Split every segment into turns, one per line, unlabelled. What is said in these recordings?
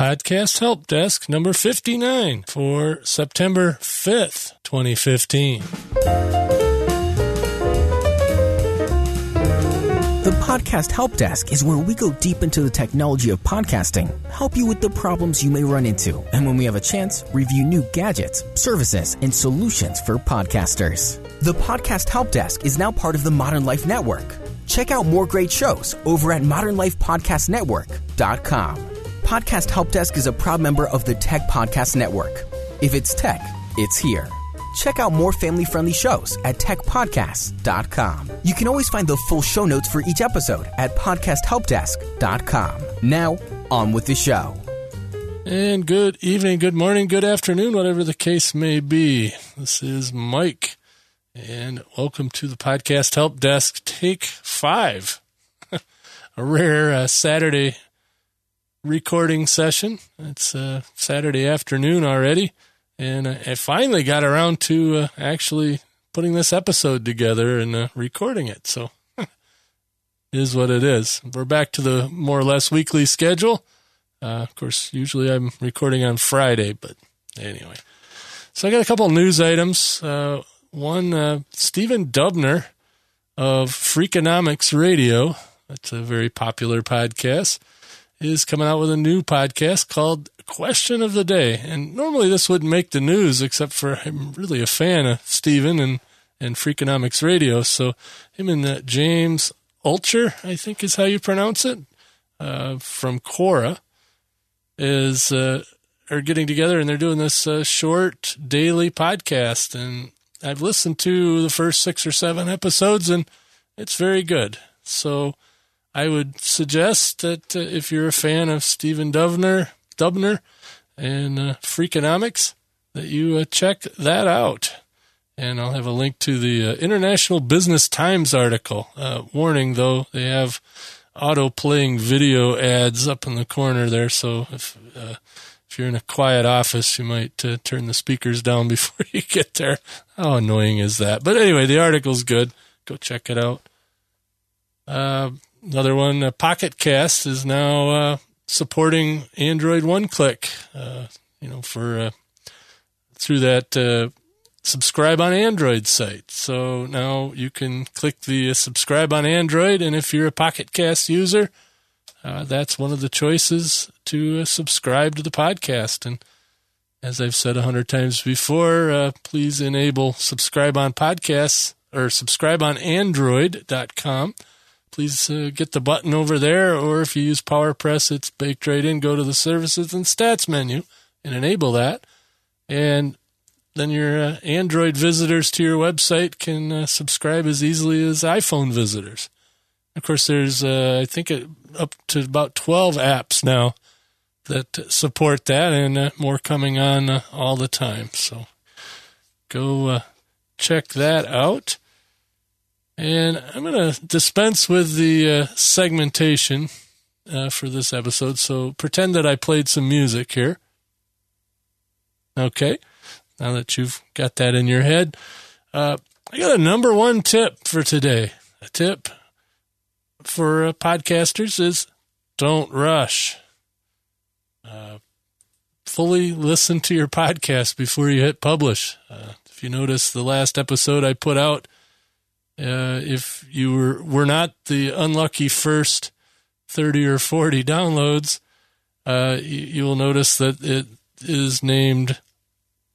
Podcast Help Desk number 59 for September 5th, 2015.
The Podcast Help Desk is where we go deep into the technology of podcasting, help you with the problems you may run into, and when we have a chance, review new gadgets, services, and solutions for podcasters. The Podcast Help Desk is now part of the Modern Life Network. Check out more great shows over at modernlifepodcastnetwork.com. Podcast Help Desk is a proud member of the Tech Podcast Network. If it's tech, it's here. Check out more family friendly shows at techpodcasts.com. You can always find the full show notes for each episode at podcasthelpdesk.com. Now, on with the show.
And good evening, good morning, good afternoon, whatever the case may be. This is Mike, and welcome to the Podcast Help Desk Take 5. A rare uh, Saturday recording session. It's uh, Saturday afternoon already. And I finally got around to uh, actually putting this episode together and uh, recording it. So is what it is. We're back to the more or less weekly schedule. Uh, of course, usually I'm recording on Friday, but anyway. So I got a couple news items. Uh, one, uh, Stephen Dubner of Freakonomics Radio. That's a very popular podcast is coming out with a new podcast called Question of the Day. And normally this wouldn't make the news, except for I'm really a fan of Stephen and, and Freakonomics Radio. So him and uh, James Ulcher, I think is how you pronounce it, uh, from Quora, is uh, are getting together and they're doing this uh, short daily podcast. And I've listened to the first six or seven episodes, and it's very good. So I would suggest that uh, if you're a fan of Stephen Dubner, Dubner and uh, Freakonomics, that you uh, check that out. And I'll have a link to the uh, International Business Times article. Uh, warning, though, they have auto playing video ads up in the corner there. So if uh, if you're in a quiet office, you might turn the speakers down before you get there. How annoying is that? But anyway, the article's good. Go check it out. Uh, Another one, uh, Pocket Cast is now uh, supporting Android One Click. Uh, you know, for uh, through that uh, subscribe on Android site. So now you can click the uh, subscribe on Android, and if you're a Pocket Cast user, that's one of the choices to subscribe to the podcast. And as I've said a hundred times before, please enable subscribe on podcasts or subscribe on Android.com please uh, get the button over there. Or if you use PowerPress, it's baked right in. Go to the services and stats menu and enable that. And then your uh, Android visitors to your website can uh, subscribe as easily as iPhone visitors. Of course, there's, uh, I think, up to about 12 apps now that support that, and uh, more coming on uh, all the time. So go check that out. And I'm going to dispense with the uh, segmentation uh, for this episode. So pretend that I played some music here. Okay. Now that you've got that in your head, uh, I got a number one tip for today. A tip for uh, podcasters is don't rush. Uh, fully listen to your podcast before you hit publish. Uh, if you notice the last episode I put out, uh, if you were, were not the unlucky first 30 or 40 downloads, uh, you, you, will notice that it is named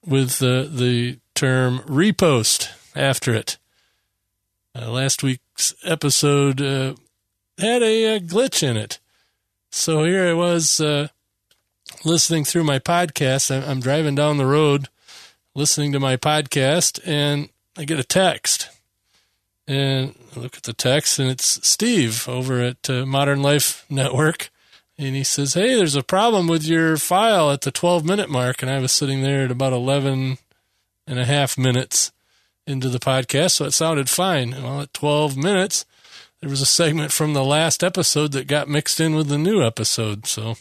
with the, the term repost after it. Uh, last week's episode uh, had a, a, glitch in it. So here I was uh, listening through my podcast. I'm, I'm driving down the road listening to my podcast, and I get a text and look at the text, and it's Steve over at uh, Modern Life Network. And he says, Hey, there's a problem with your file at the 12 minute mark. And I was sitting there at about 11 and a half minutes into the podcast, so it sounded fine. Well, at 12 minutes, there was a segment from the last episode that got mixed in with the new episode. So,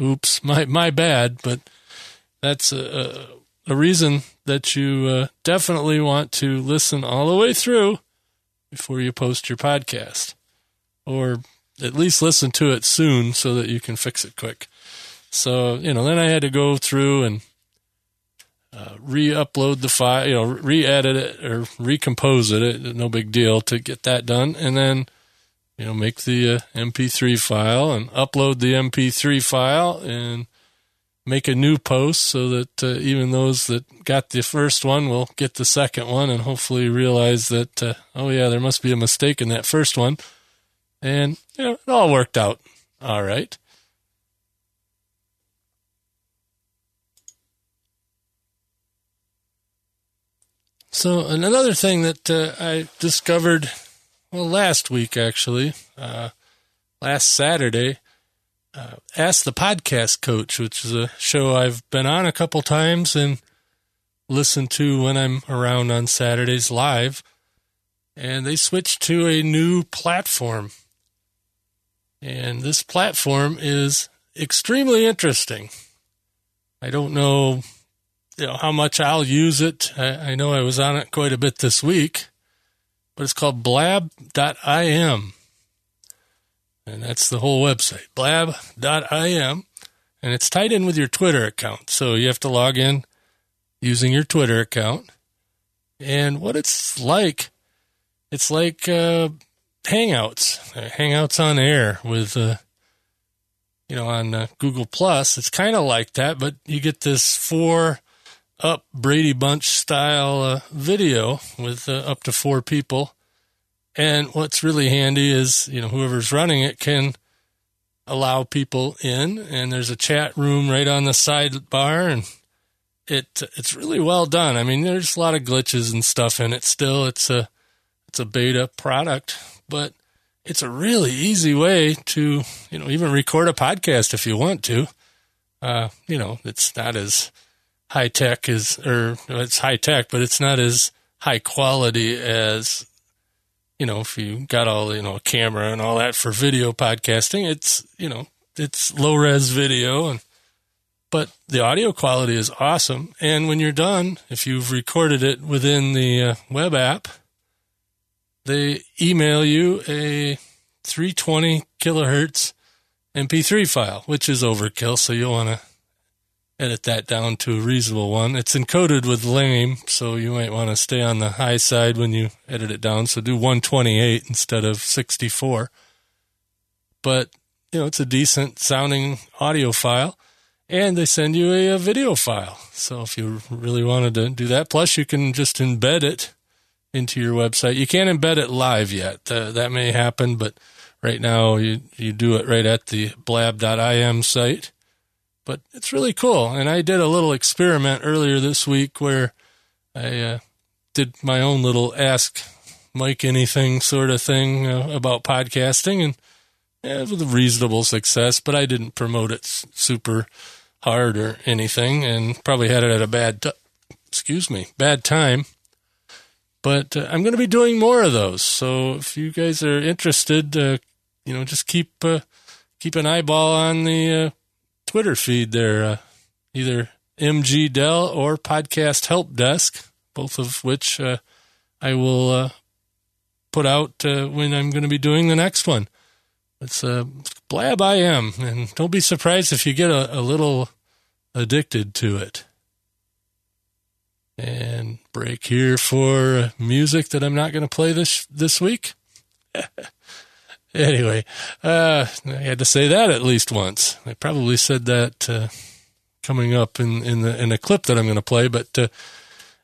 oops, my my bad. But that's a, a reason that you uh, definitely want to listen all the way through before you post your podcast, or at least listen to it soon so that you can fix it quick. So, you know, then I had to go through and uh, re-upload the file, you know, re-edit it or recompose it. it. No big deal to get that done, and then you know make the uh, MP3 file and upload the MP3 file and make a new post so that uh, even those that got the first one will get the second one and hopefully realize that uh, oh yeah there must be a mistake in that first one. And you know it all worked out all right. So another thing that uh, I discovered, well, last week actually, uh, last Saturday, uh, Ask the Podcast Coach, which is a show I've been on a couple times and listened to when I'm around on Saturdays live. And they switched to a new platform. And this platform is extremely interesting. I don't know you know how much I'll use it. I, I know I was on it quite a bit this week, but it's called blab.im. And that's the whole website, blab.im. And it's tied in with your Twitter account. So you have to log in using your Twitter account. And what it's like, it's like uh, Hangouts, Hangouts on air with, uh, you know, on uh, Google Plus. It's kind of like that, but you get this four up Brady Bunch style uh, video with uh, up to four people. And what's really handy is, you know, whoever's running it can allow people in and there's a chat room right on the sidebar and it it's really well done. I mean, there's a lot of glitches and stuff in it still. It's a it's a beta product, but it's a really easy way to, you know, even record a podcast if you want to. Uh, you know, it's not as high tech as or it's high tech, but it's not as high quality as, you know, if you got all, you know, a camera and all that for video podcasting, it's, you know, it's low res video and, but the audio quality is awesome. And when you're done, if you've recorded it within the uh, web app, they email you a 320 kilohertz MP3 file, which is overkill. So you'll want to edit that down to a reasonable one. It's encoded with lame, so you might want to stay on the high side when you edit it down. So do 128 instead of 64. But, you know, it's a decent sounding audio file. And they send you a, a video file. So if you really wanted to do that, plus you can just embed it into your website. You can't embed it live yet. Uh, that may happen, but right now you, you do it right at the blab.im site but it's really cool. And I did a little experiment earlier this week where I uh, did my own little ask Mike anything sort of thing uh, about podcasting, and yeah, with a reasonable success. But I didn't promote it super hard or anything, and probably had it at a bad, t- excuse me, bad time. But uh, I'm going to be doing more of those. So if you guys are interested, uh, you know, just keep uh, keep an eyeball on the uh, Twitter feed there, uh, either MG Dell or Podcast Help Desk, both of which uh, I will uh, put out uh, when I'm going to be doing the next one. It's a Blab I am, and don't be surprised if you get a, a little addicted to it. And break here for music that I'm not going to play this this week. Anyway, uh, I had to say that at least once. I probably said that uh, coming up in in the in a clip that I'm going to play. But uh,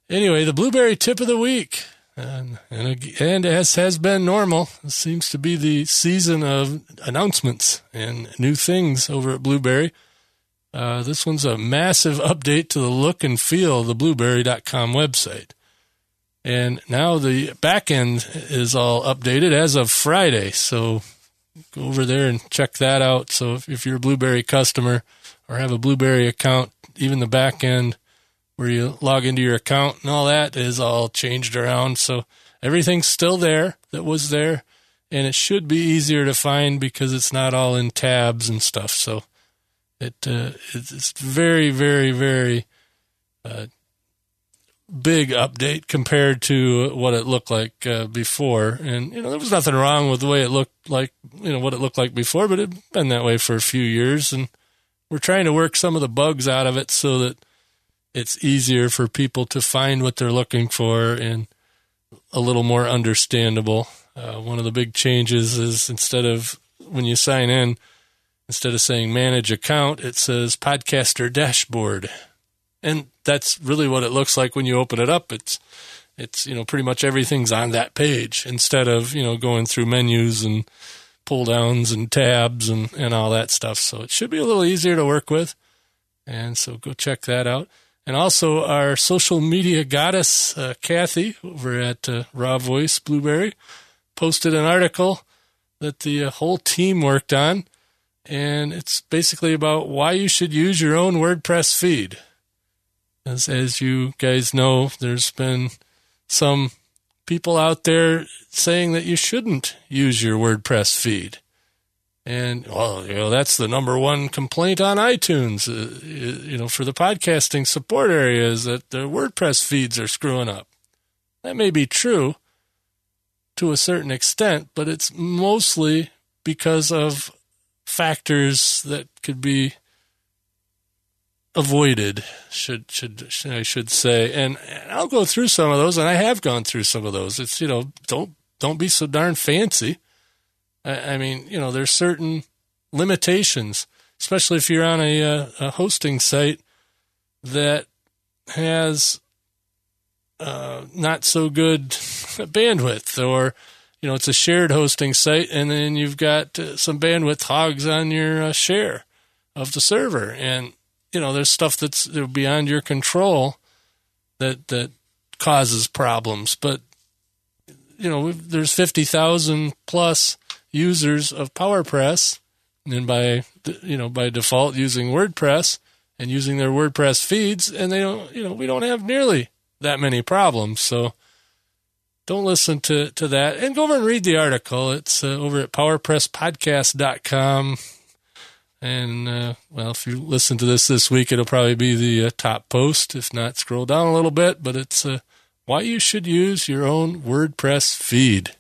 anyway, the Blubrry tip of the week, and and, and as has been normal, it seems to be the season of announcements and new things over at Blubrry. Uh, this one's a massive update to the look and feel of the blubrry.com website. And now the back end is all updated as of Friday. So go over there and check that out. So if, if you're a Blubrry customer or have a Blubrry account, even the back end where you log into your account and all that is all changed around. So everything's still there that was there. And it should be easier to find because it's not all in tabs and stuff. So it uh, it's very, very, very uh, big update compared to what it looked like uh, before. And you know, there was nothing wrong with the way it looked like, you know, what it looked like before, but it'd been that way for a few years, and we're trying to work some of the bugs out of it so that it's easier for people to find what they're looking for and a little more understandable. Uh, one of the big changes is instead of when you sign in, instead of saying manage account, it says podcaster dashboard. And that's really what it looks like when you open it up. It's, it's, you know, pretty much everything's on that page instead of, you know, going through menus and pull downs and tabs and, and all that stuff. So it should be a little easier to work with. And so go check that out. And also our social media goddess, uh, Kathy, over at uh, RawVoice Blubrry, posted an article that the uh, whole team worked on. And it's basically about why you should use your own WordPress feed. As, as you guys know, there's been some people out there saying that you shouldn't use your WordPress feed. And well, you know that's the number one complaint on iTunes. Uh, you know, for the podcasting support area is that the WordPress feeds are screwing up. That may be true to a certain extent, but it's mostly because of factors that could be avoided. Should should I should say, and, I'll go through some of those, and I have gone through some of those. It's you know don't don't be so darn fancy I, I mean, you know, there's certain limitations, especially if you're on a, uh, a hosting site that has uh, not so good bandwidth, or you know, it's a shared hosting site, and then you've got uh, some bandwidth hogs on your uh, share of the server, and you know, there's stuff that's beyond your control that that causes problems. But you know, there's fifty thousand plus users of PowerPress, and by you know by default using WordPress and using their WordPress feeds, and they don't you know we don't have nearly that many problems. So don't listen to to that, and go over and read the article. It's uh, over at PowerPressPodcast.com. And uh, well, if you listen to this this week, it'll probably be the uh, top post. If not, scroll down a little bit. But it's uh, why you should use your own WordPress feed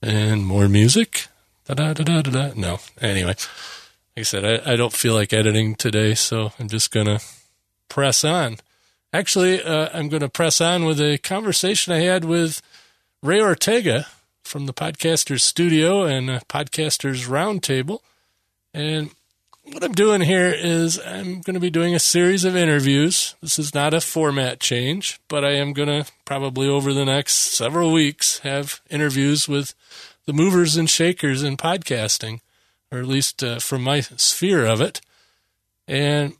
and more music. Da da da da da. No. Anyway, like I said, I, I don't feel like editing today, so I'm just gonna press on. Actually, uh, I'm going to press on with a conversation I had with Ray Ortega from the Podcasters Studio and Podcasters Roundtable. And what I'm doing here is I'm going to be doing a series of interviews. This is not a format change, but I am going to probably over the next several weeks have interviews with the movers and shakers in podcasting, or at least uh, from my sphere of it. And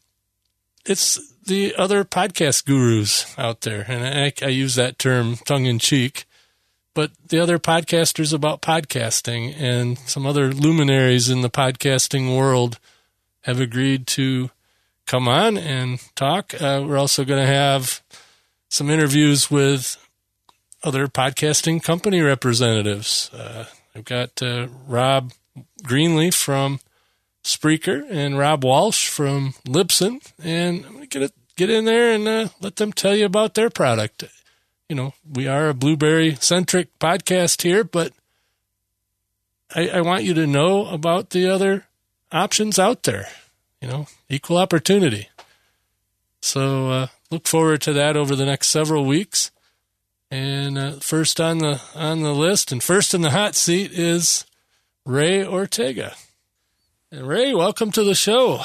it's the other podcast gurus out there. And I, I use that term tongue in cheek but the other podcasters about podcasting and some other luminaries in the podcasting world have agreed to come on and talk. Uh, we're also going to have some interviews with other podcasting company representatives. Uh, I've got uh, Rob Greenlee from Spreaker and Rob Walsh from Libsyn, and I'm going to get in there and uh, let them tell you about their product. You know, we are a Blubrry centric podcast here, but I, I want you to know about the other options out there. You know, equal opportunity. So uh, look forward to that over the next several weeks. And uh, first on the on the list and first in the hot seat is Ray Ortega. And Ray, welcome to the show.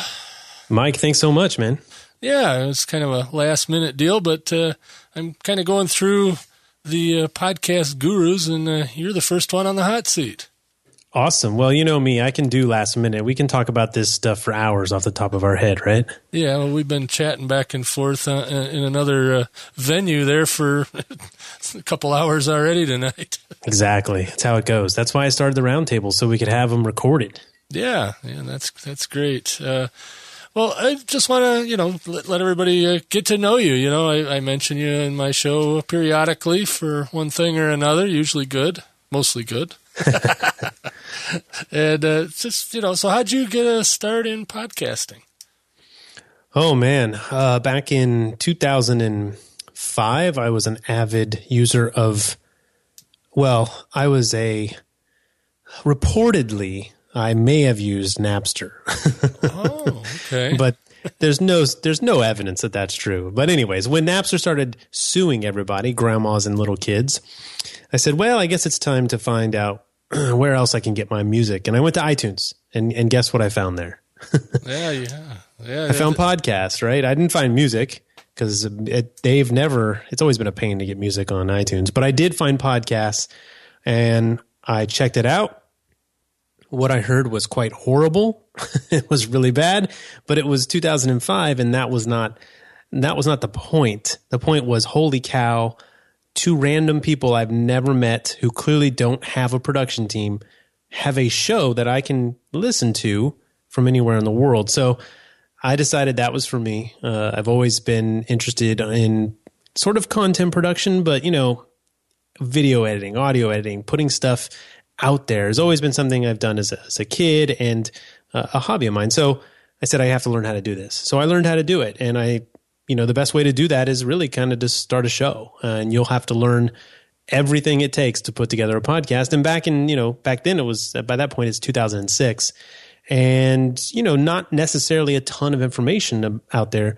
Mike, thanks so much, man.
Yeah, it was kind of a last minute deal, but uh, I'm kind of going through the uh, podcast gurus, and uh, you're the first one on the hot seat.
Awesome. Well, you know me, I can do last minute. We can talk about this stuff for hours off the top of our head, right?
Yeah, well, we've been chatting back and forth uh, in another uh, venue there for a couple hours already tonight.
exactly. That's how it goes. That's why I started the roundtable so we could have them recorded.
Yeah, yeah, that's that's great. Uh, well, I just want to, you know, let, let everybody uh, get to know you. You know, I, I mention you in my show periodically for one thing or another, usually good, mostly good. and uh, just you know, so how'd you get a start in podcasting?
Oh man, uh, back in 2005, I was an avid user of. Well, I was a reportedly I may have used Napster.
oh, okay.
but there's no there's no evidence that that's true. But anyways, when Napster started suing everybody, grandmas and little kids, I said, "Well, I guess it's time to find out where else I can get my music." And I went to iTunes, and and guess what I found there?
yeah, yeah, yeah.
I found podcasts. Right, I didn't find music because they've never. It's always been a pain to get music on iTunes, but I did find podcasts, and I checked it out what I heard was quite horrible. it was really bad, but it was 2005 and that was not that was not the point. The point was holy cow, two random people I've never met who clearly don't have a production team have a show that I can listen to from anywhere in the world. So I decided that was for me. Uh, I've always been interested in sort of content production, but you know, video editing, audio editing, putting stuff out there has always been something I've done as a, as a kid and uh, a hobby of mine. So I said I have to learn how to do this. So I learned how to do it, and I, you know, the best way to do that is really kind of to start a show, uh, and you'll have to learn everything it takes to put together a podcast. And back in, you know, back then it was by that point it's 2006, and you know, not necessarily a ton of information out there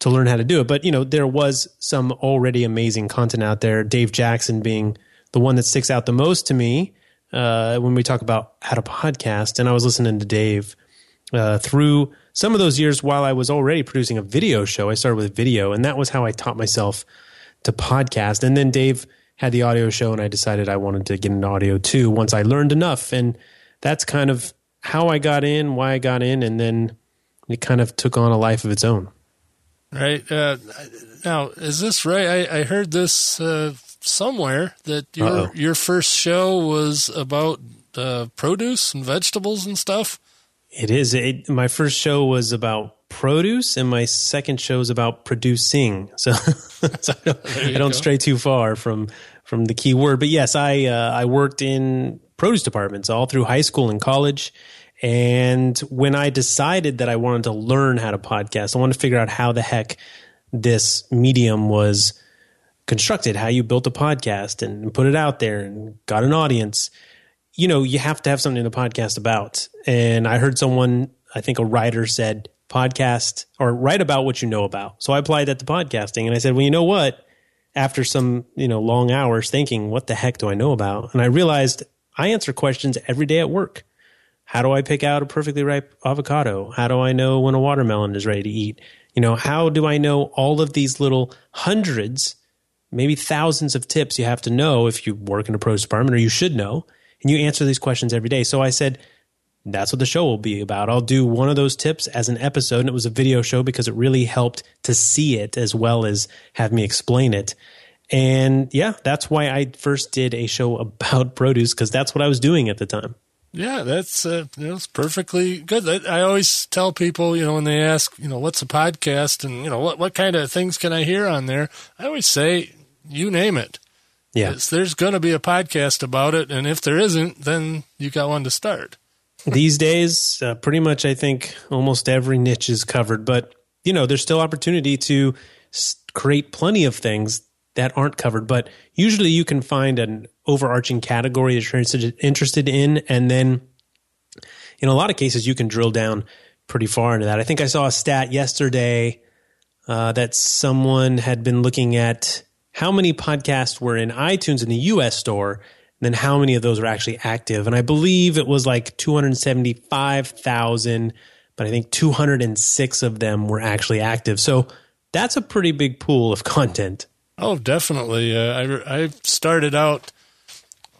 to learn how to do it, but you know, there was some already amazing content out there. Dave Jackson being the one that sticks out the most to me uh, when we talk about how to podcast. And I was listening to Dave uh, through some of those years while I was already producing a video show. I started with video, and that was how I taught myself to podcast. And then Dave had the audio show, and I decided I wanted to get into audio too once I learned enough. And that's kind of how I got in, why I got in, and then it kind of took on a life of its own.
Right. Uh, now, is this right? I, I heard this uh, somewhere that your Uh-oh. your first show was about uh, produce and vegetables and stuff.
It is. It, my first show was about produce, and my second show is about producing. So, so I don't, I don't stray too far from from the key word. But yes, I uh, I worked in produce departments all through high school and college. And when I decided that I wanted to learn how to podcast, I wanted to figure out how the heck this medium was constructed, how you built a podcast and put it out there and got an audience, you know, you have to have something to podcast about. And I heard someone, I think a writer said, podcast or write about what you know about. So I applied that to podcasting and I said, well, you know what? After some, you know, long hours thinking, what the heck do I know about? And I realized I answer questions every day at work. How do I pick out a perfectly ripe avocado? How do I know when a watermelon is ready to eat? You know, how do I know all of these little hundreds maybe thousands of tips you have to know if you work in a produce department or you should know. And you answer these questions every day. So I said, that's what the show will be about. I'll do one of those tips as an episode. And it was a video show because it really helped to see it as well as have me explain it. And yeah, that's why I first did a show about produce because that's what I was doing at the time.
Yeah, that's uh, that's perfectly good. I, I, always tell people, you know, when they ask, you know, what's a podcast and you know what what kind of things can I hear on there, I always say you name it.
Yeah.
There's going to be a podcast about it. And if there isn't, then you got one to start.
These days, uh, pretty much, I think almost every niche is covered. But, you know, there's still opportunity to create plenty of things that aren't covered. But usually you can find an overarching category that you're interested in. And then in a lot of cases, you can drill down pretty far into that. I think I saw a stat yesterday uh, that someone had been looking at how many podcasts were in iTunes in the US store, then how many of those were actually active. And I believe it was like 275,000, but I think 206 of them were actually active. So that's a pretty big pool of content.
Oh, definitely. Uh, I, I started out,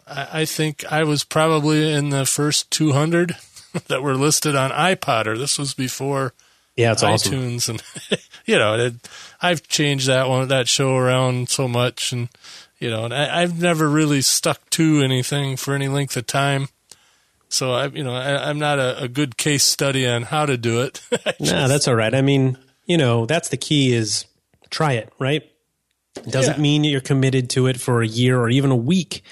I, I think I was probably in the first 200 that were listed on iPodder. This was before
yeah, it's
iTunes,
awesome.
and you know, it, I've changed that one, that show around so much, and you know, and I, have never really stuck to anything for any length of time. So I, you know, I, am not a, a, good case study on how to do it.
no, that's all right. I mean, you know, that's the key is try it, right? It doesn't yeah. mean you're committed to it for a year or even a week.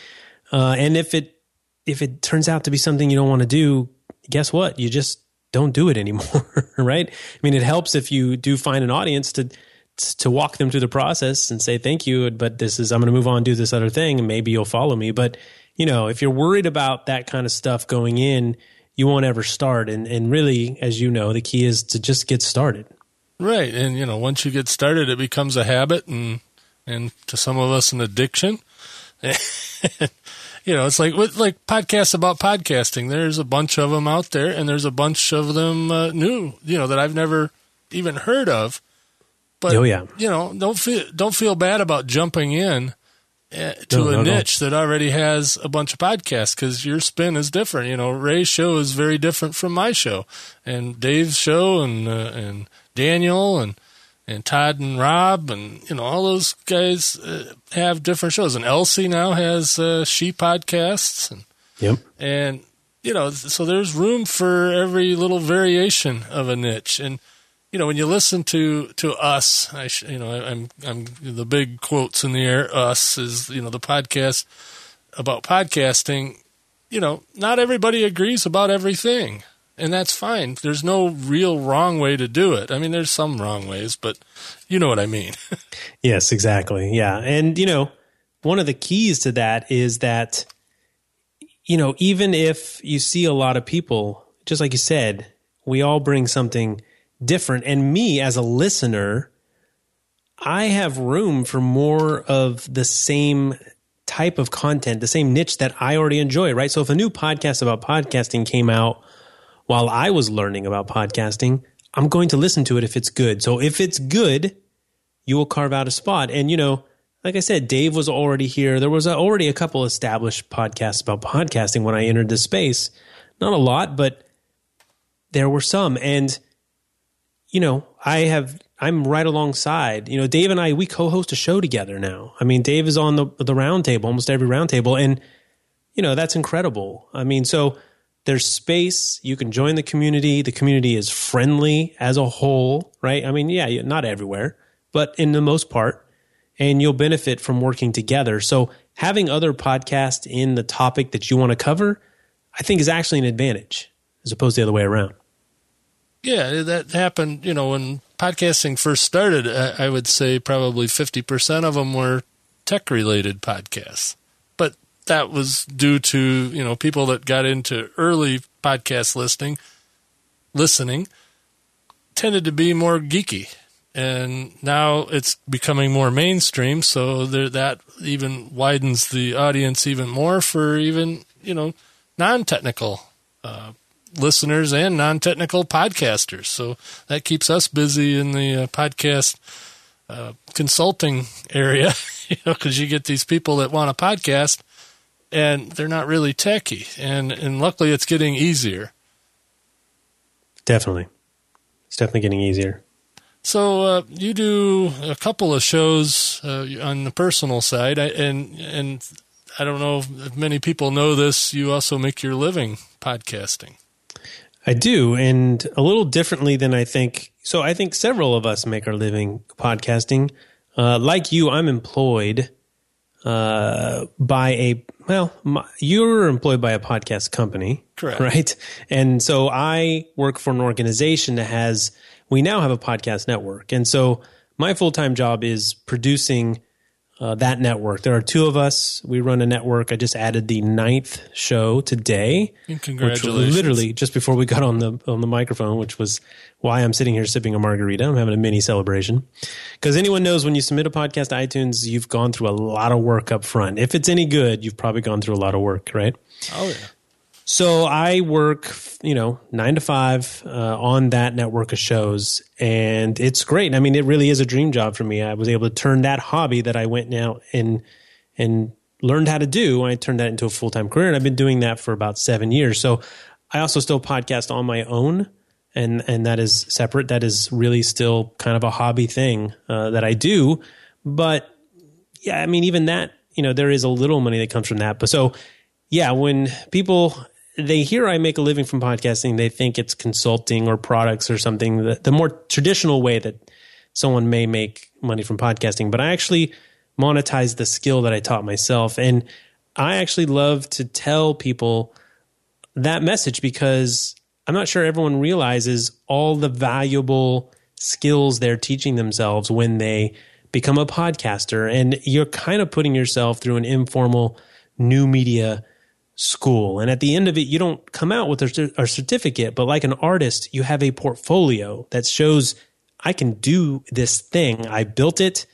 Uh, and if it if it turns out to be something you don't want to do, guess what? You just don't do it anymore, right? I mean, it helps if you do find an audience to to walk them through the process and say thank you, but this is I'm going to move on do this other thing and maybe you'll follow me. But you know, if you're worried about that kind of stuff going in, you won't ever start. And and really, as you know, the key is to just get started.
Right, and you know, once you get started, it becomes a habit, and and to some of us, an addiction. you know, it's like with like podcasts about podcasting. There's a bunch of them out there, and there's a bunch of them uh, new, you know, that I've never even heard of. But
Oh, yeah.
you know, don't feel don't feel bad about jumping in uh, to
No,
a
no, no.
niche that already has a bunch of podcasts because your spin is different. You know, Ray's show is very different from my show, and Dave's show, and uh, and Daniel, and and Todd and Rob, and you know all those guys uh, have different shows. And Elsie now has uh, she podcasts, and
Yep.
and you know so there's room for every little variation of a niche and you know when you listen to to us i sh- you know I, i'm i'm the big quotes in the air us is you know the podcast about podcasting you know not everybody agrees about everything and that's fine there's no real wrong way to do it i mean there's some wrong ways but you know what i mean
Yes, exactly. Yeah. And, you know, one of the keys to that is that, you know, even if you see a lot of people, just like you said, we all bring something different. And me as a listener, I have room for more of the same type of content, the same niche that I already enjoy, right? So if a new podcast about podcasting came out while I was learning about podcasting, I'm going to listen to it if it's good. So if it's good, you will carve out a spot. And, you know, like I said, Dave was already here. There was already a couple established podcasts about podcasting when I entered this space. Not a lot, but there were some. And, you know, I have, I'm right alongside, you know, Dave and I, we co-host a show together now. I mean, Dave is on the, the round table, almost every round table. And, you know, that's incredible. I mean, so there's space. You can join the community. The community is friendly as a whole, right? I mean, yeah, not everywhere, but in the most part, and you'll benefit from working together. So having other podcasts in the topic that you want to cover, I think is actually an advantage as opposed to the other way around.
Yeah, that happened. You know, when podcasting first started, I would say probably 50% of them were tech related podcasts. That was due to, you know, people that got into early podcast listening, listening tended to be more geeky. And now it's becoming more mainstream, so there, that even widens the audience even more for even, you know, non-technical uh, listeners and non-technical podcasters. So that keeps us busy in the uh, podcast uh, consulting area, you know, because you get these people that want a podcast and they're not really techy, and and luckily it's getting easier.
Definitely. It's definitely getting easier.
So uh, you do a couple of shows uh, on the personal side, I- and and I don't know if many people know this. You also make your living podcasting.
I do, and a little differently than I think. So I think several of us make our living podcasting. Uh, like you, I'm employed uh, by a well, my, you're employed by a podcast company,
Correct.
Right, and so I work for an organization that has. We now have a podcast network, and so my full time job is producing uh, that network. There are two of us. We run a network. I just added the ninth show today
congratulations!
literally just before we got on the on the microphone, which was why I'm sitting here sipping a margarita. I'm having a mini celebration because anyone knows when you submit a podcast to iTunes, you've gone through a lot of work up front. If it's any good, you've probably gone through a lot of work, right?
oh yeah.
So I work, you know, nine to five uh, on that network of shows, and it's great. I mean, it really is a dream job for me. I was able to turn that hobby that I went now and and learned how to do. I turned that into a full time career, and I've been doing that for about seven years. So I also still podcast on my own, and and that is separate. That is really still kind of a hobby thing uh, that I do, but yeah, I mean, even that, you know, there is a little money that comes from that. But so, yeah, when people they hear I make a living from podcasting, they think it's consulting or products or something. The, the more traditional way that someone may make money from podcasting, but I actually monetize the skill that I taught myself, and I actually love to tell people that message because I'm not sure everyone realizes all the valuable skills they're teaching themselves when they become a podcaster. And you're kind of putting yourself through an informal new media school. And at the end of it, you don't come out with a, a certificate, but like an artist, you have a portfolio that shows I can do this thing. I built it.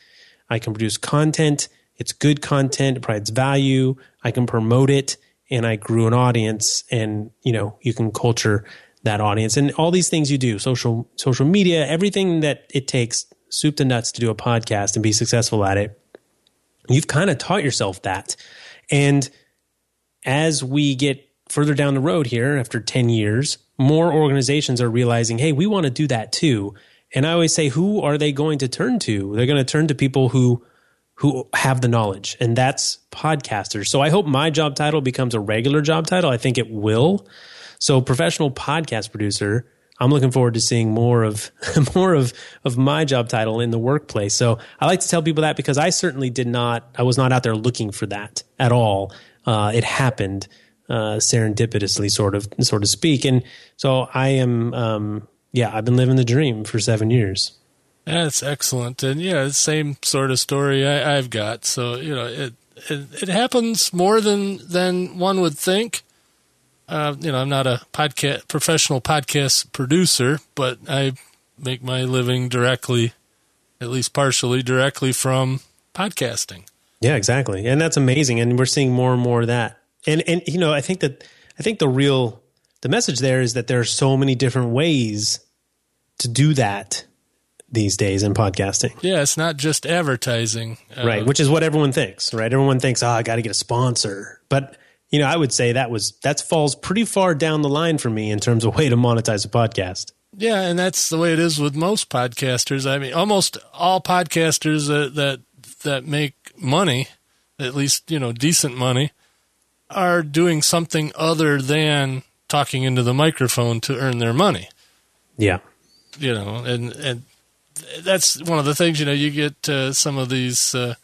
I can produce content. It's good content. It provides value. I can promote it and I grew an audience and, you know, you can culture that audience and all these things you do, social, social media, everything that it takes soup to nuts to do a podcast and be successful at it. You've kind of taught yourself that. And as we get further down the road here after 10 years, more organizations are realizing, hey, we want to do that too. And I always say, who are they going to turn to? They're going to turn to people who who have the knowledge, and that's podcasters. So I hope my job title becomes a regular job title. I think it will. So professional podcast producer. I'm looking forward to seeing more of more of of my job title in the workplace. So I like to tell people that because I certainly did not. I was not out there looking for that at all uh, it happened uh, serendipitously, sort of, so to speak. And so I am, um, yeah, I've been living the dream for seven years.
That's excellent, and yeah, same sort of story I, have got. So you know, it, it, it happens more than than one would think. Uh, you know, I'm not a podcast professional podcast producer, but I make my living directly, at least partially, directly from podcasting.
Yeah, exactly. And that's amazing. And we're seeing more and more of that. And and you know, I think that I think the real the message there is that there are so many different ways to do that these days in podcasting.
Yeah, it's not just advertising.
Uh, right, which is what everyone thinks, right? Everyone thinks, "Oh, I got to get a sponsor." But, you know, I would say that was that falls pretty far down the line for me in terms of way to monetize a podcast.
Yeah, and that's the way it is with most podcasters. I mean, almost all podcasters that that, that make money, at least, you know, decent money, are doing something other than talking into the microphone to earn their money.
Yeah.
You know, and, and that's one of the things, you know, you get uh, some of these uh,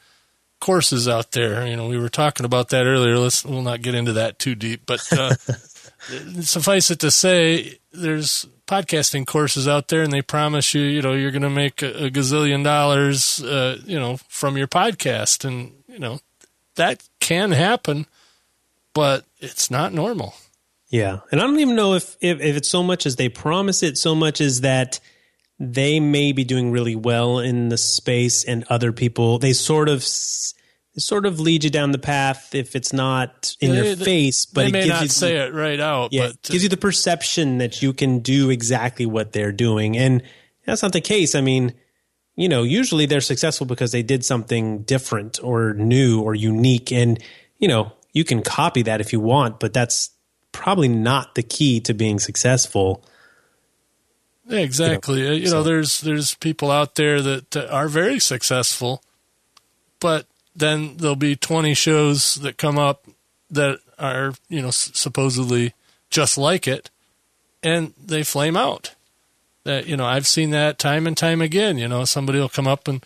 courses out there. You know, we were talking about that earlier. Let's, we'll not get into that too deep, but uh, suffice it to say, there's podcasting courses out there and they promise you, you know, you're going to make a, a, gazillion dollars, uh, you know, from your podcast. And, you know, that can happen, but it's not normal.
Yeah. And I don't even know if, if, if it's so much as they promise it, so much as that they may be doing really well in the space and other people, they sort of sort of lead you down the path if it's not in your they, face, but
they
may
it gives you say it right out.
Yeah,
but
it gives you the perception that you can do exactly what they're doing, and that's not the case. I mean, you know, usually they're successful because they did something different or new or unique, and you know, you can copy that if you want, but that's probably not the key to being successful.
Yeah, exactly. You know, uh, you know so. there's there's people out there that are very successful, but then there'll be 20 shows that come up that are, you know, supposedly just like it, and they flame out. That, you know, I've seen that time and time again. You know, somebody will come up and,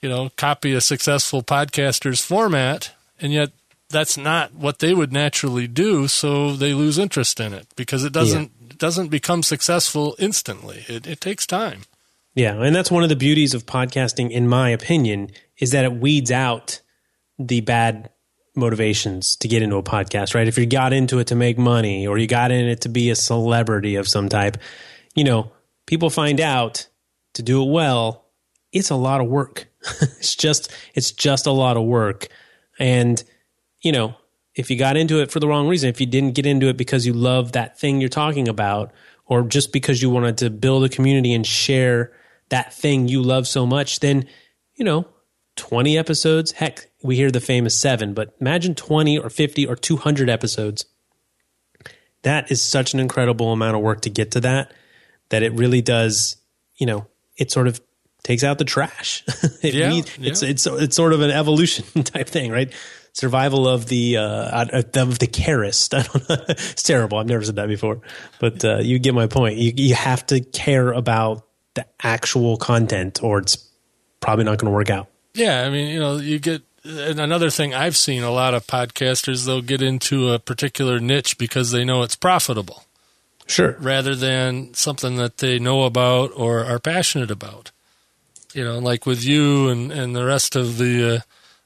you know, copy a successful podcaster's format, and yet that's not what they would naturally do, so they lose interest in it because it doesn't yeah. doesn't become successful instantly. It, it takes time.
Yeah, and that's one of the beauties of podcasting, in my opinion, is that it weeds out the bad motivations to get into a podcast, right? If you got into it to make money or you got in it to be a celebrity of some type, you know, people find out to do it well, it's a lot of work. it's just it's just a lot of work. And you know, if you got into it for the wrong reason, if you didn't get into it because you love that thing you're talking about or just because you wanted to build a community and share that thing you love so much, then you know, 20 episodes. Heck, we hear the famous seven, but imagine 20 or 50 or 200 episodes. That is such an incredible amount of work to get to that, that it really does, you know, it sort of takes out the trash. it yeah, yeah. It's, it's, it's sort of an evolution type thing, right? Survival of the, uh, of the carist. I don't know. it's terrible. I've never said that before, but, uh, you get my point. You, you have to care about the actual content or it's probably not going to work out.
Yeah, I mean, you know, you get another thing I've seen a lot of podcasters they'll get into a particular niche because they know it's profitable.
Sure.
Rather than something that they know about or are passionate about. You know, like with you and, and the rest of the uh,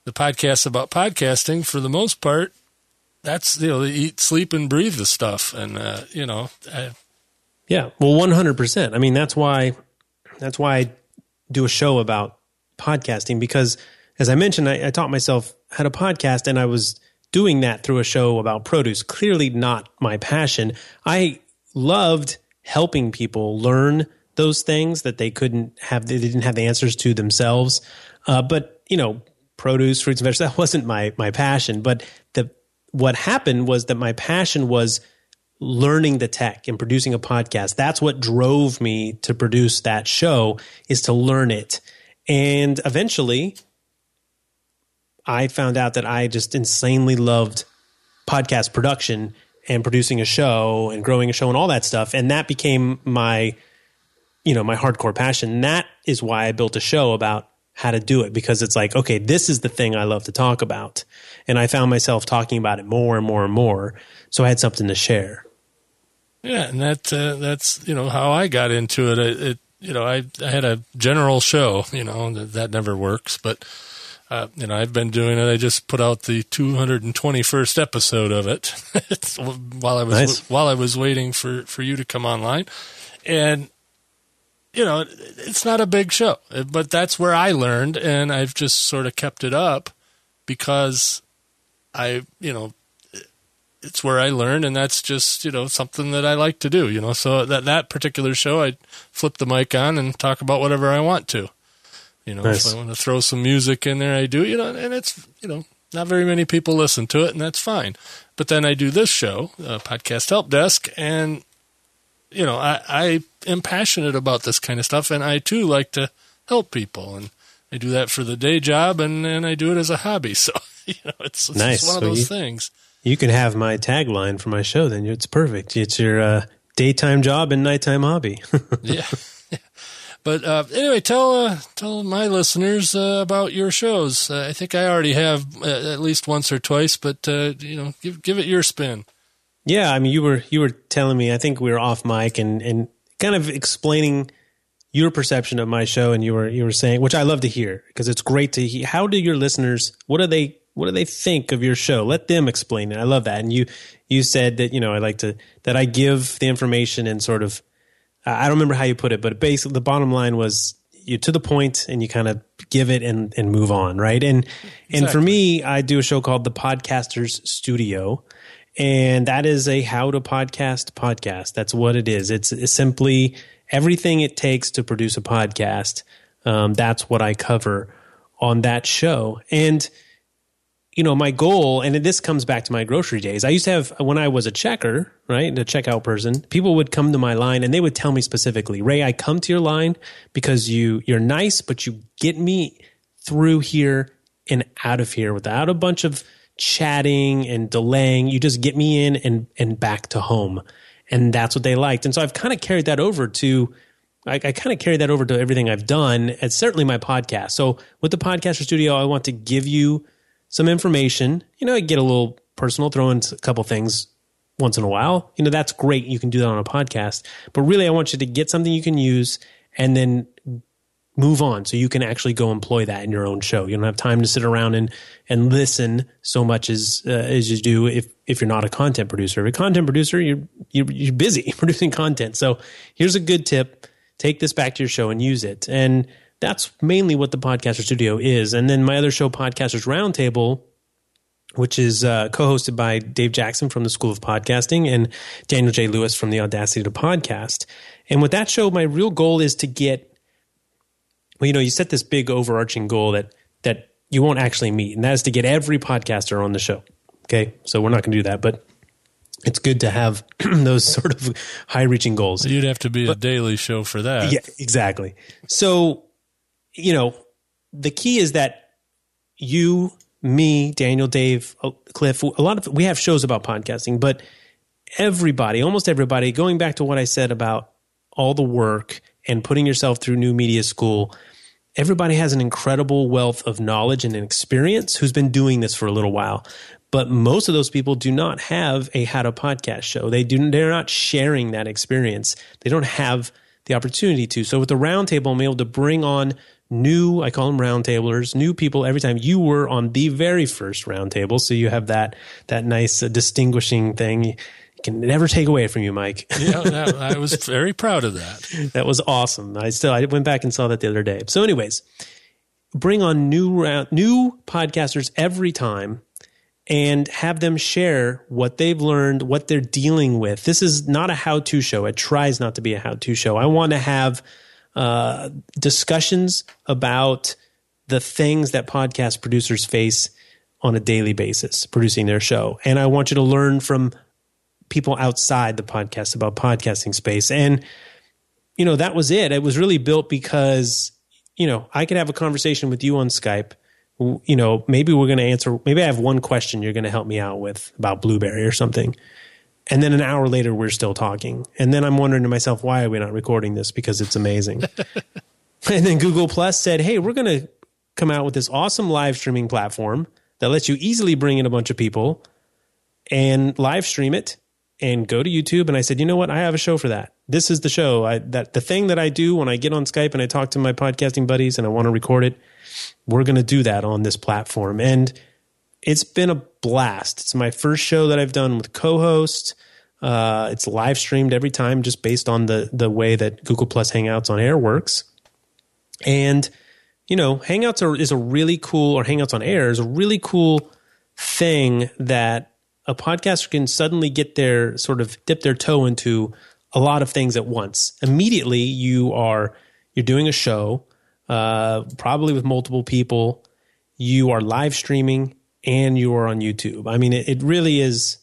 the podcasts about podcasting, for the most part, that's you know they eat, sleep, and breathe the stuff, and uh, you know. I,
yeah, well, one hundred percent. I mean, that's why that's why I do a show about podcasting because, as I mentioned, I, I taught myself how to podcast, and I was doing that through a show about produce. Clearly, not my passion. I loved helping people learn those things that they couldn't have. They didn't have the answers to themselves. Uh, but you know, produce, fruits and vegetables. That wasn't my my passion. But the what happened was that my passion was learning the tech and producing a podcast. That's what drove me to produce that show is to learn it. And eventually I found out that I just insanely loved podcast production and producing a show and growing a show and all that stuff. And that became my, you know, my hardcore passion. That is why I built a show about how to do it because it's like, okay, this is the thing I love to talk about. And I found myself talking about it more and more and more. So I had something to share.
Yeah. And that, uh, that's, you know, how I got into it. It, it you know, I, I had a general show, you know, that, that never works, but, uh, you know, I've been doing it. I just put out the 221st episode of it while I was nice. while I was waiting for for you to come online, and you know, it's not a big show, but that's where I learned, and I've just sort of kept it up because I, you know, it's where I learned, and that's just you know something that I like to do. You know, so that that particular show, I flip the mic on and talk about whatever I want to. You know, nice. if I want to throw some music in there, I do. You know, and it's you know not very many people listen to it, and that's fine. But then I do this show, uh, podcast help desk, and you know, I, I am passionate about this kind of stuff, and I too like to help people, and I do that for the day job, and, and I do it as a hobby. So you know, it's, it's nice. one of so those you, things.
You can have my tagline for my show. Then it's perfect. It's your uh, daytime job and nighttime hobby.
yeah. But uh, anyway, tell uh, tell my listeners uh, about your shows. Uh, I think I already have uh, at least once or twice, but uh, you know, give give it your spin.
Yeah, I mean, you were you were telling me. I think we were off mic and and kind of explaining your perception of my show, and you were you were saying, which I love to hear because it's great to hear. How do your listeners? What do they? What do they think of your show? Let them explain it. I love that. And you you said that you know I like to that I give the information and sort of I don't remember how you put it, but basically the bottom line was you to the point and you kind of give it and and move on, right? And exactly. and for me, I do a show called The Podcasters Studio and that is a how to podcast podcast. That's what it is. It's, it's simply everything it takes to produce a podcast. Um, that's what I cover on that show. And, you know, my goal, and this comes back to my grocery days. I used to have, when I was a checker, right, a checkout person, people would come to my line and they would tell me specifically, Ray, I come to your line because you, you're nice, but you get me through here and out of here without a bunch of chatting and delaying. You just get me in and and back to home, and that's what they liked. And so I've kind of carried that over to. I, I kind of carried that over to everything I've done, and certainly my podcast. So with the podcaster studio, I want to give you some information. You know, I get a little personal, throw in a couple things once in a while. You know, that's great. You can do that on a podcast. But really, I want you to get something you can use and then move on so you can actually go employ that in your own show. You don't have time to sit around and, and listen so much as, uh, as you do if, if you're not a content producer. If you're a content producer, you're, you're, you're busy producing content. So here's a good tip. Take this back to your show and use it. And that's mainly what the Podcaster Studio is. And then my other show, Podcasters Roundtable, which is uh, co-hosted by Dave Jackson from the School of Podcasting and Daniel J. Lewis from the Audacity to Podcast. And with that show, my real goal is to get well, you know, you set this big overarching goal that that you won't actually meet, and that is to get every podcaster on the show. Okay, so we're not going to do that, but it's good to have those sort of high-reaching goals.
You'd have to be but, a daily show for that.
Yeah, exactly. So, you know, the key is that you, me, Daniel, Dave, uh, Cliff, a lot of we have shows about podcasting, but everybody, almost everybody, going back to what I said about all the work and putting yourself through new media school, everybody has an incredible wealth of knowledge and experience who's been doing this for a little while. But most of those people do not have a how to podcast show. They do they're not sharing that experience. They don't have the opportunity to. So with the roundtable, I'm able to bring on new, I call them roundtablers, new people every time. You were on the very first roundtable, so you have that that nice uh, distinguishing thing. You can never take away from you, Mike.
yeah, that, I was very proud of that.
that was awesome. I still I went back and saw that the other day. So, anyways, bring on new round, new podcasters every time and have them share what they've learned, what they're dealing with. This is not a how to show. It tries not to be a how to show. I want to have uh, discussions about the things that podcast producers face on a daily basis producing their show. And I want you to learn from people outside the podcast about podcasting space. And, you know, that was it. It was really built because, you know, I could have a conversation with you on Skype you know, maybe we're going to answer, maybe I have one question you're going to help me out with about Blubrry or something. And then an hour later, we're still talking. And then I'm wondering to myself, why are we not recording this? Because it's amazing. and then Google Plus said, hey, we're going to come out with this awesome live streaming platform that lets you easily bring in a bunch of people and live stream it and go to YouTube. And I said, you know what? I have a show for that. This is the show. I, that the thing that I do when I get on Skype and I talk to my podcasting buddies and I want to record it we're going to do that on this platform. And it's been a blast. It's my first show that I've done with co-host. Uh, it's live streamed every time, just based on the the way that Google Plus Hangouts on Air works. And you know, Hangouts are, is a really cool, or Hangouts on Air is a really cool thing that a podcaster can suddenly get their sort of dip their toe into a lot of things at once. Immediately, you are you're doing a show uh, probably with multiple people. You are live streaming and you are on YouTube. I mean, it, it really is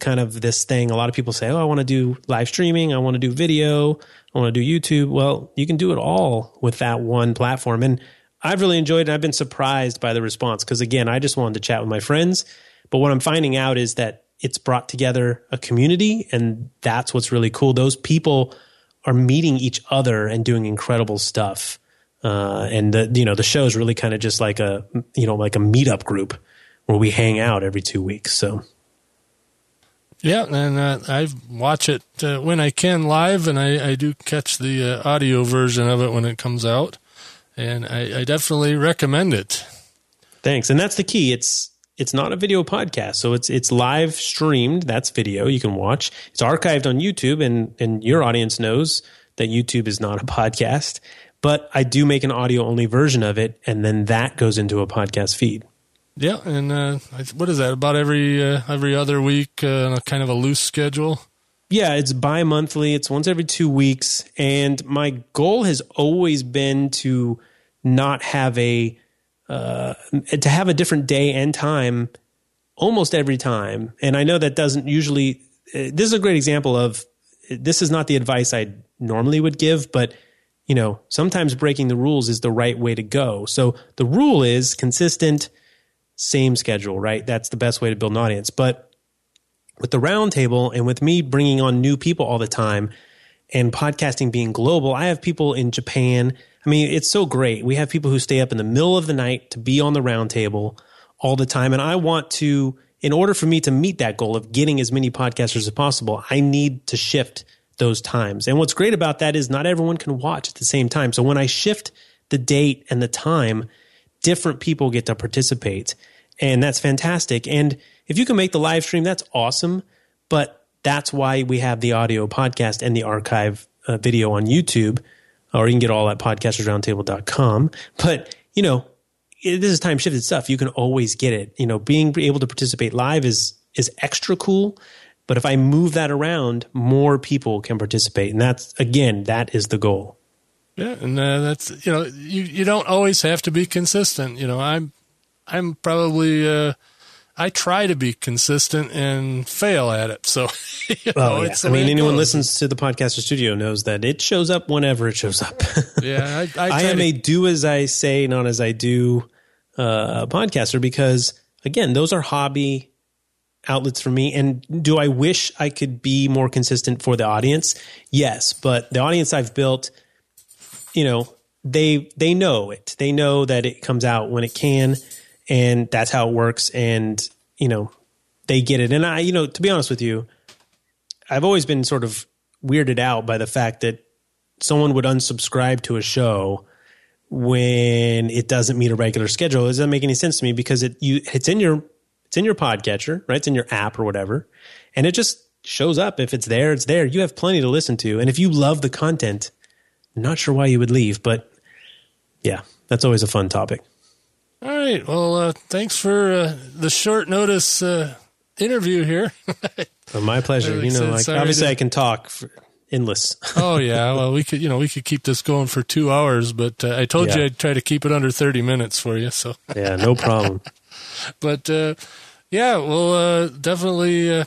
kind of this thing. A lot of people say, Oh, I want to do live streaming. I want to do video. I want to do YouTube. Well, you can do it all with that one platform. And I've really enjoyed it. I've been surprised by the response because, again, I just wanted to chat with my friends. But what I'm finding out is that it's brought together a community, and that's what's really cool. Those people are meeting each other and doing incredible stuff. Uh, and the you know the show is really kind of just like a you know like a meetup group where we hang out every two weeks. So
yeah, and uh, I watch it uh, when I can live, and I, I do catch the uh, audio version of it when it comes out, and I, I definitely recommend it.
Thanks, and that's the key. It's it's not a video podcast, so it's it's live streamed. That's video you can watch. It's archived on YouTube, and and your audience knows that YouTube is not a podcast but I do make an audio only version of it, and then that goes into a podcast feed.
Yeah, and uh, what is that? About every uh, every other week, uh, kind of a loose schedule.
Yeah, it's bi monthly. It's once every two weeks, and my goal has always been to not have a uh, to have a different day and time almost every time. And I know that doesn't usually. Uh, this is a great example of this is not the advice I normally would give, but you know, sometimes breaking the rules is the right way to go. So the rule is consistent, same schedule, right? That's the best way to build an audience. But with the roundtable and with me bringing on new people all the time and podcasting being global, I have people in Japan. I mean, it's so great. We have people who stay up in the middle of the night to be on the roundtable all the time. And I want to, in order for me to meet that goal of getting as many podcasters as possible, I need to shift those times. And what's great about that is not everyone can watch at the same time. So when I shift the date and the time, different people get to participate. And that's fantastic. And if you can make the live stream, that's awesome. But that's why we have the audio podcast and the archive uh, video on YouTube, or you can get all at podcastersroundtable.com. But, you know, this is time shifted stuff. You can always get it. You know, being able to participate live is is extra cool. But if I move that around, more people can participate. And that's, again, that is the goal.
Yeah. And uh, that's, you know, you, you don't always have to be consistent. You know, I'm, I'm probably, uh, I try to be consistent and fail at it. So,
you know, oh, yeah. I mean, anyone listens to the podcaster studio knows that it shows up whenever it shows up.
yeah, I, I,
I am to- a do as I say, not as I do uh, podcaster because again, those are hobby outlets for me. And do I wish I could be more consistent for the audience? Yes, but the audience I've built, you know, they they know it. They know that it comes out when it can, and that's how it works. And you know, they get it. And I, you know, to be honest with you, I've always been sort of weirded out by the fact that someone would unsubscribe to a show when it doesn't meet a regular schedule. It doesn't make any sense to me because it you it's in your it's in your podcatcher, right? It's in your app or whatever, and it just shows up. If it's there, it's there. You have plenty to listen to, and if you love the content, I'm not sure why you would leave, but yeah, that's always a fun topic.
All right. Well, uh, thanks for uh, the short notice uh, interview here.
Oh, my pleasure.
Like
You know, like obviously
to-
I can talk for endless.
oh yeah. Well, we could, you know, we could keep this going for two hours, but uh, I told you I'd try to keep it under thirty minutes for you. So,
yeah, no problem.
but uh, yeah, we'll uh, definitely uh,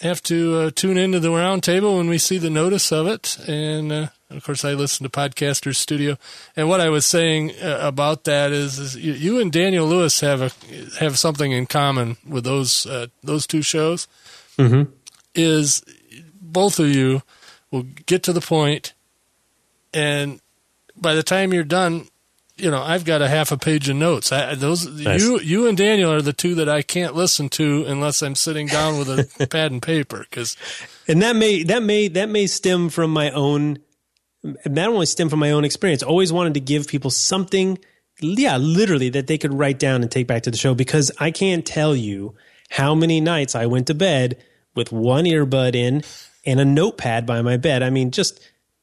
have to uh, tune into the roundtable when we see the notice of it. And uh, of course, I listen to Podcasters Studio. And what I was saying uh, about that is, is you, you and Daniel Lewis have a have something in common with those uh, those two shows. Is both of you will get to the point, and by the time you're done, you know I've got a half a page of notes. I, those
Nice.
you you and Daniel are the two that I can't listen to unless I'm sitting down with a pad and paper because
and that may that may that may stem from my own that only stem from my own experience. Always wanted to give people something yeah literally that they could write down and take back to the show because i can't tell you how many nights i went to bed with one earbud in and a notepad by my bed. I mean just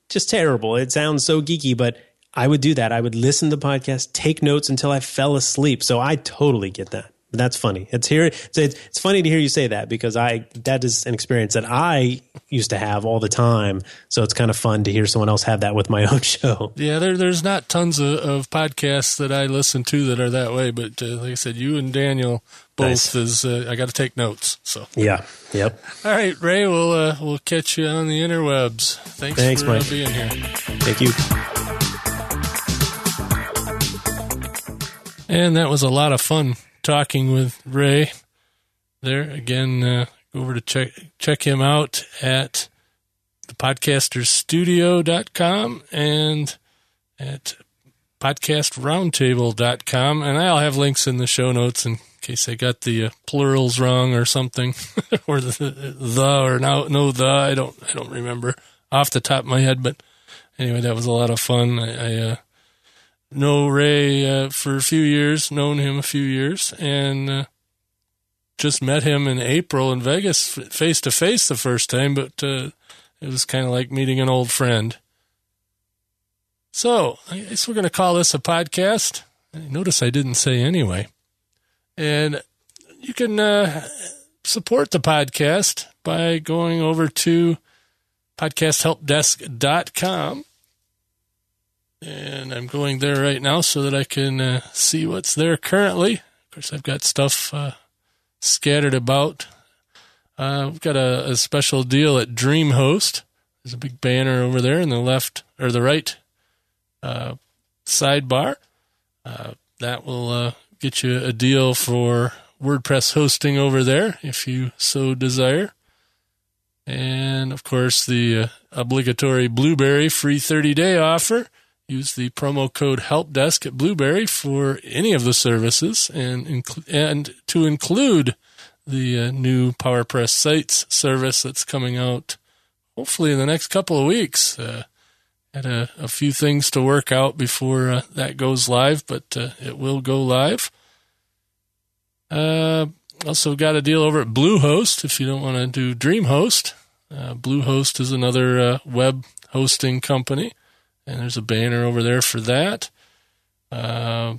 just terrible. It sounds so geeky but i would do that. I would listen to the podcast take notes until i fell asleep. So i totally get that that's funny. It's here. It's, it's funny to hear you say that because I that is an experience that I used to have all the time. So it's kind of fun to hear someone else have that with my own show.
yeah, there there's not tons of, of podcasts that I listen to that are that way. But uh, like I said, you and Daniel both
Nice.
is uh, I got to take notes. So
Yeah. Yep.
all right, Ray, we'll uh, we'll catch you on the interwebs. Thanks,
Thanks,
for uh,
Mike.
being here.
Thank you.
And that was a lot of fun talking with Ray. There again, uh, go over to check check him out at thepodcasterstudio.com and at podcastroundtable.com. And I'll have links in the show notes in case I got the uh, plurals wrong or something, or the, the or no no the. I don't I don't remember off the top of my head, but anyway, that was a lot of fun. I, I uh, know Ray uh, for a few years, known him a few years, and uh, just met him in April in Vegas face to face the first time, but uh, it was kind of like meeting an old friend. So I guess we're going to call this a podcast. Notice I didn't say anyway. And you can uh, support the podcast by going over to podcasthelpdesk.com and I'm going there right now so that I can uh, see what's there currently. Of course, I've got stuff uh, scattered about. Uh, we've got a, a special deal at DreamHost. There's a big banner over there in the left or the right uh, sidebar. Uh, that will uh, get you a deal for WordPress hosting over there if you so desire. And of course, the obligatory Blubrry free 30 day offer. Use the promo code HelpDesk at Blubrry for any of the services, and and to include the uh, new PowerPress Sites service that's coming out hopefully in the next couple of weeks. Uh, had a, a few things to work out before uh, that goes live, but uh, it will go live. Uh, also got a deal over at Bluehost if you don't want to do DreamHost. Uh, Bluehost is another uh, web hosting company, and there's a banner over there for that. Uh,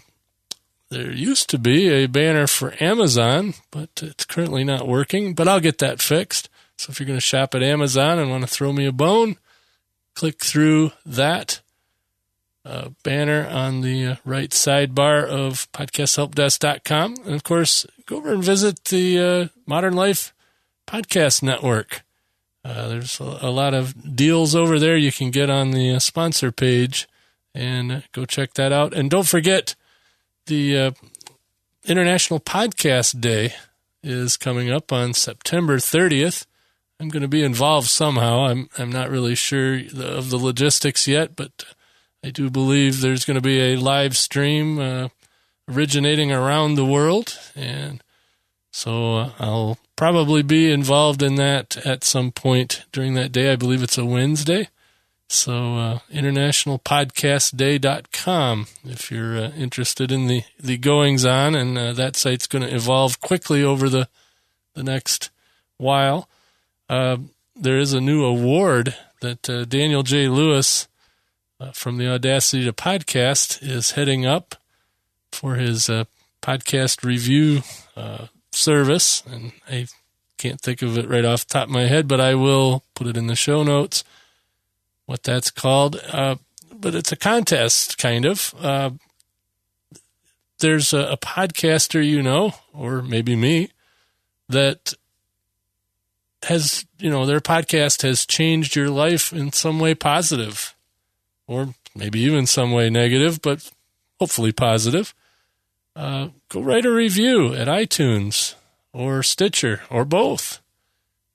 there used to be a banner for Amazon, but it's currently not working. But I'll get that fixed. So if you're going to shop at Amazon and want to throw me a bone, click through that uh, banner on the uh, right sidebar of podcasthelpdesk.com. And of course, go over and visit the uh, Modern Life Podcast Network. Uh, there's a, lot of deals over there you can get on the uh, sponsor page, and go check that out. And don't forget, the uh, International Podcast Day is coming up on September 30th. I'm going to be involved somehow. I'm I'm not really sure of the logistics yet, but I do believe there's going to be a live stream uh, originating around the world, and so I'll probably be involved in that at some point during that day. I believe it's a Wednesday. So, uh, internationalpodcastday.com if you're uh, interested in the, the goings on, and uh, that site's going to evolve quickly over the, the next while. Uh, there is a new award that uh, Daniel J. Lewis uh, from the Audacity to Podcast is heading up for his uh, podcast review service. And I can't think of it right off the top of my head, but I will put it in the show notes what that's called. Uh, but it's a contest, kind of. Uh, there's a, a podcaster you know, or maybe me, that has, you know, their podcast has changed your life in some way positive, or maybe even some way negative, but hopefully positive. Uh, go write a review at iTunes or Stitcher or both.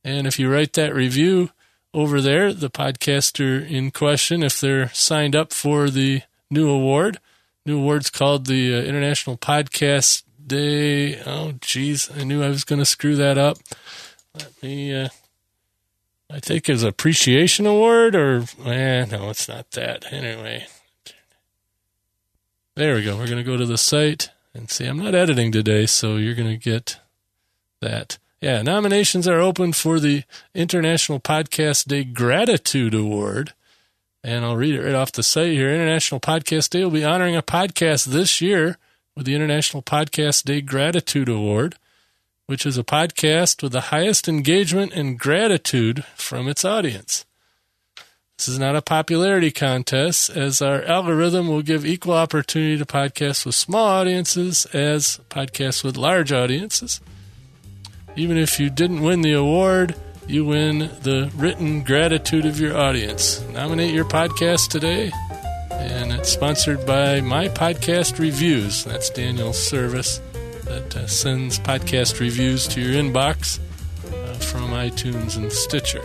And if you write that review over there, the podcaster in question, if they're signed up for the new award, new award's called the uh, International Podcast Day. Oh, geez, I knew I was going to screw that up. Let me, uh, I think it's appreciation award or, eh, no, it's not that. Anyway, there we go. We're going to go to the site and see. I'm not editing today, so you're going to get that. Yeah, nominations are open for the International Podcast Day Gratitude Award. And I'll read it right off the site here. International Podcast Day will be honoring a podcast this year with the International Podcast Day Gratitude Award which is a podcast with the highest engagement and gratitude from its audience. This is not a popularity contest, as our algorithm will give equal opportunity to podcasts with small audiences as podcasts with large audiences. Even if you didn't win the award, you win the written gratitude of your audience. Nominate your podcast today, and it's sponsored by My Podcast Reviews. That's Daniel's service that uh, sends podcast reviews to your inbox uh, from iTunes and Stitcher.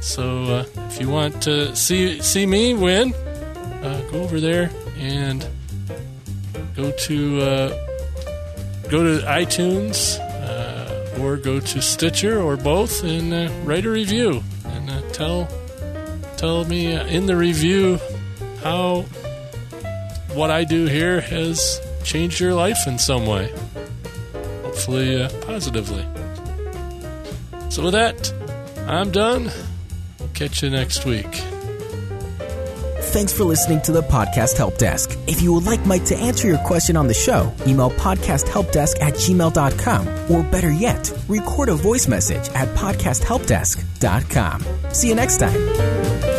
So uh, if you want to see see me win, uh, go over there and go to uh, go to iTunes uh, or go to Stitcher or both and write a review and tell tell me in the review how what I do here has changed your life in some way hopefully uh, positively. So, with that, I'm done. Catch you next week.
Thanks for listening to the Podcast Help Desk. If you would like Mike to answer your question on the show, email podcasthelpdesk at gmail.com or better yet, record a voice message at podcasthelpdesk.com. See you next time.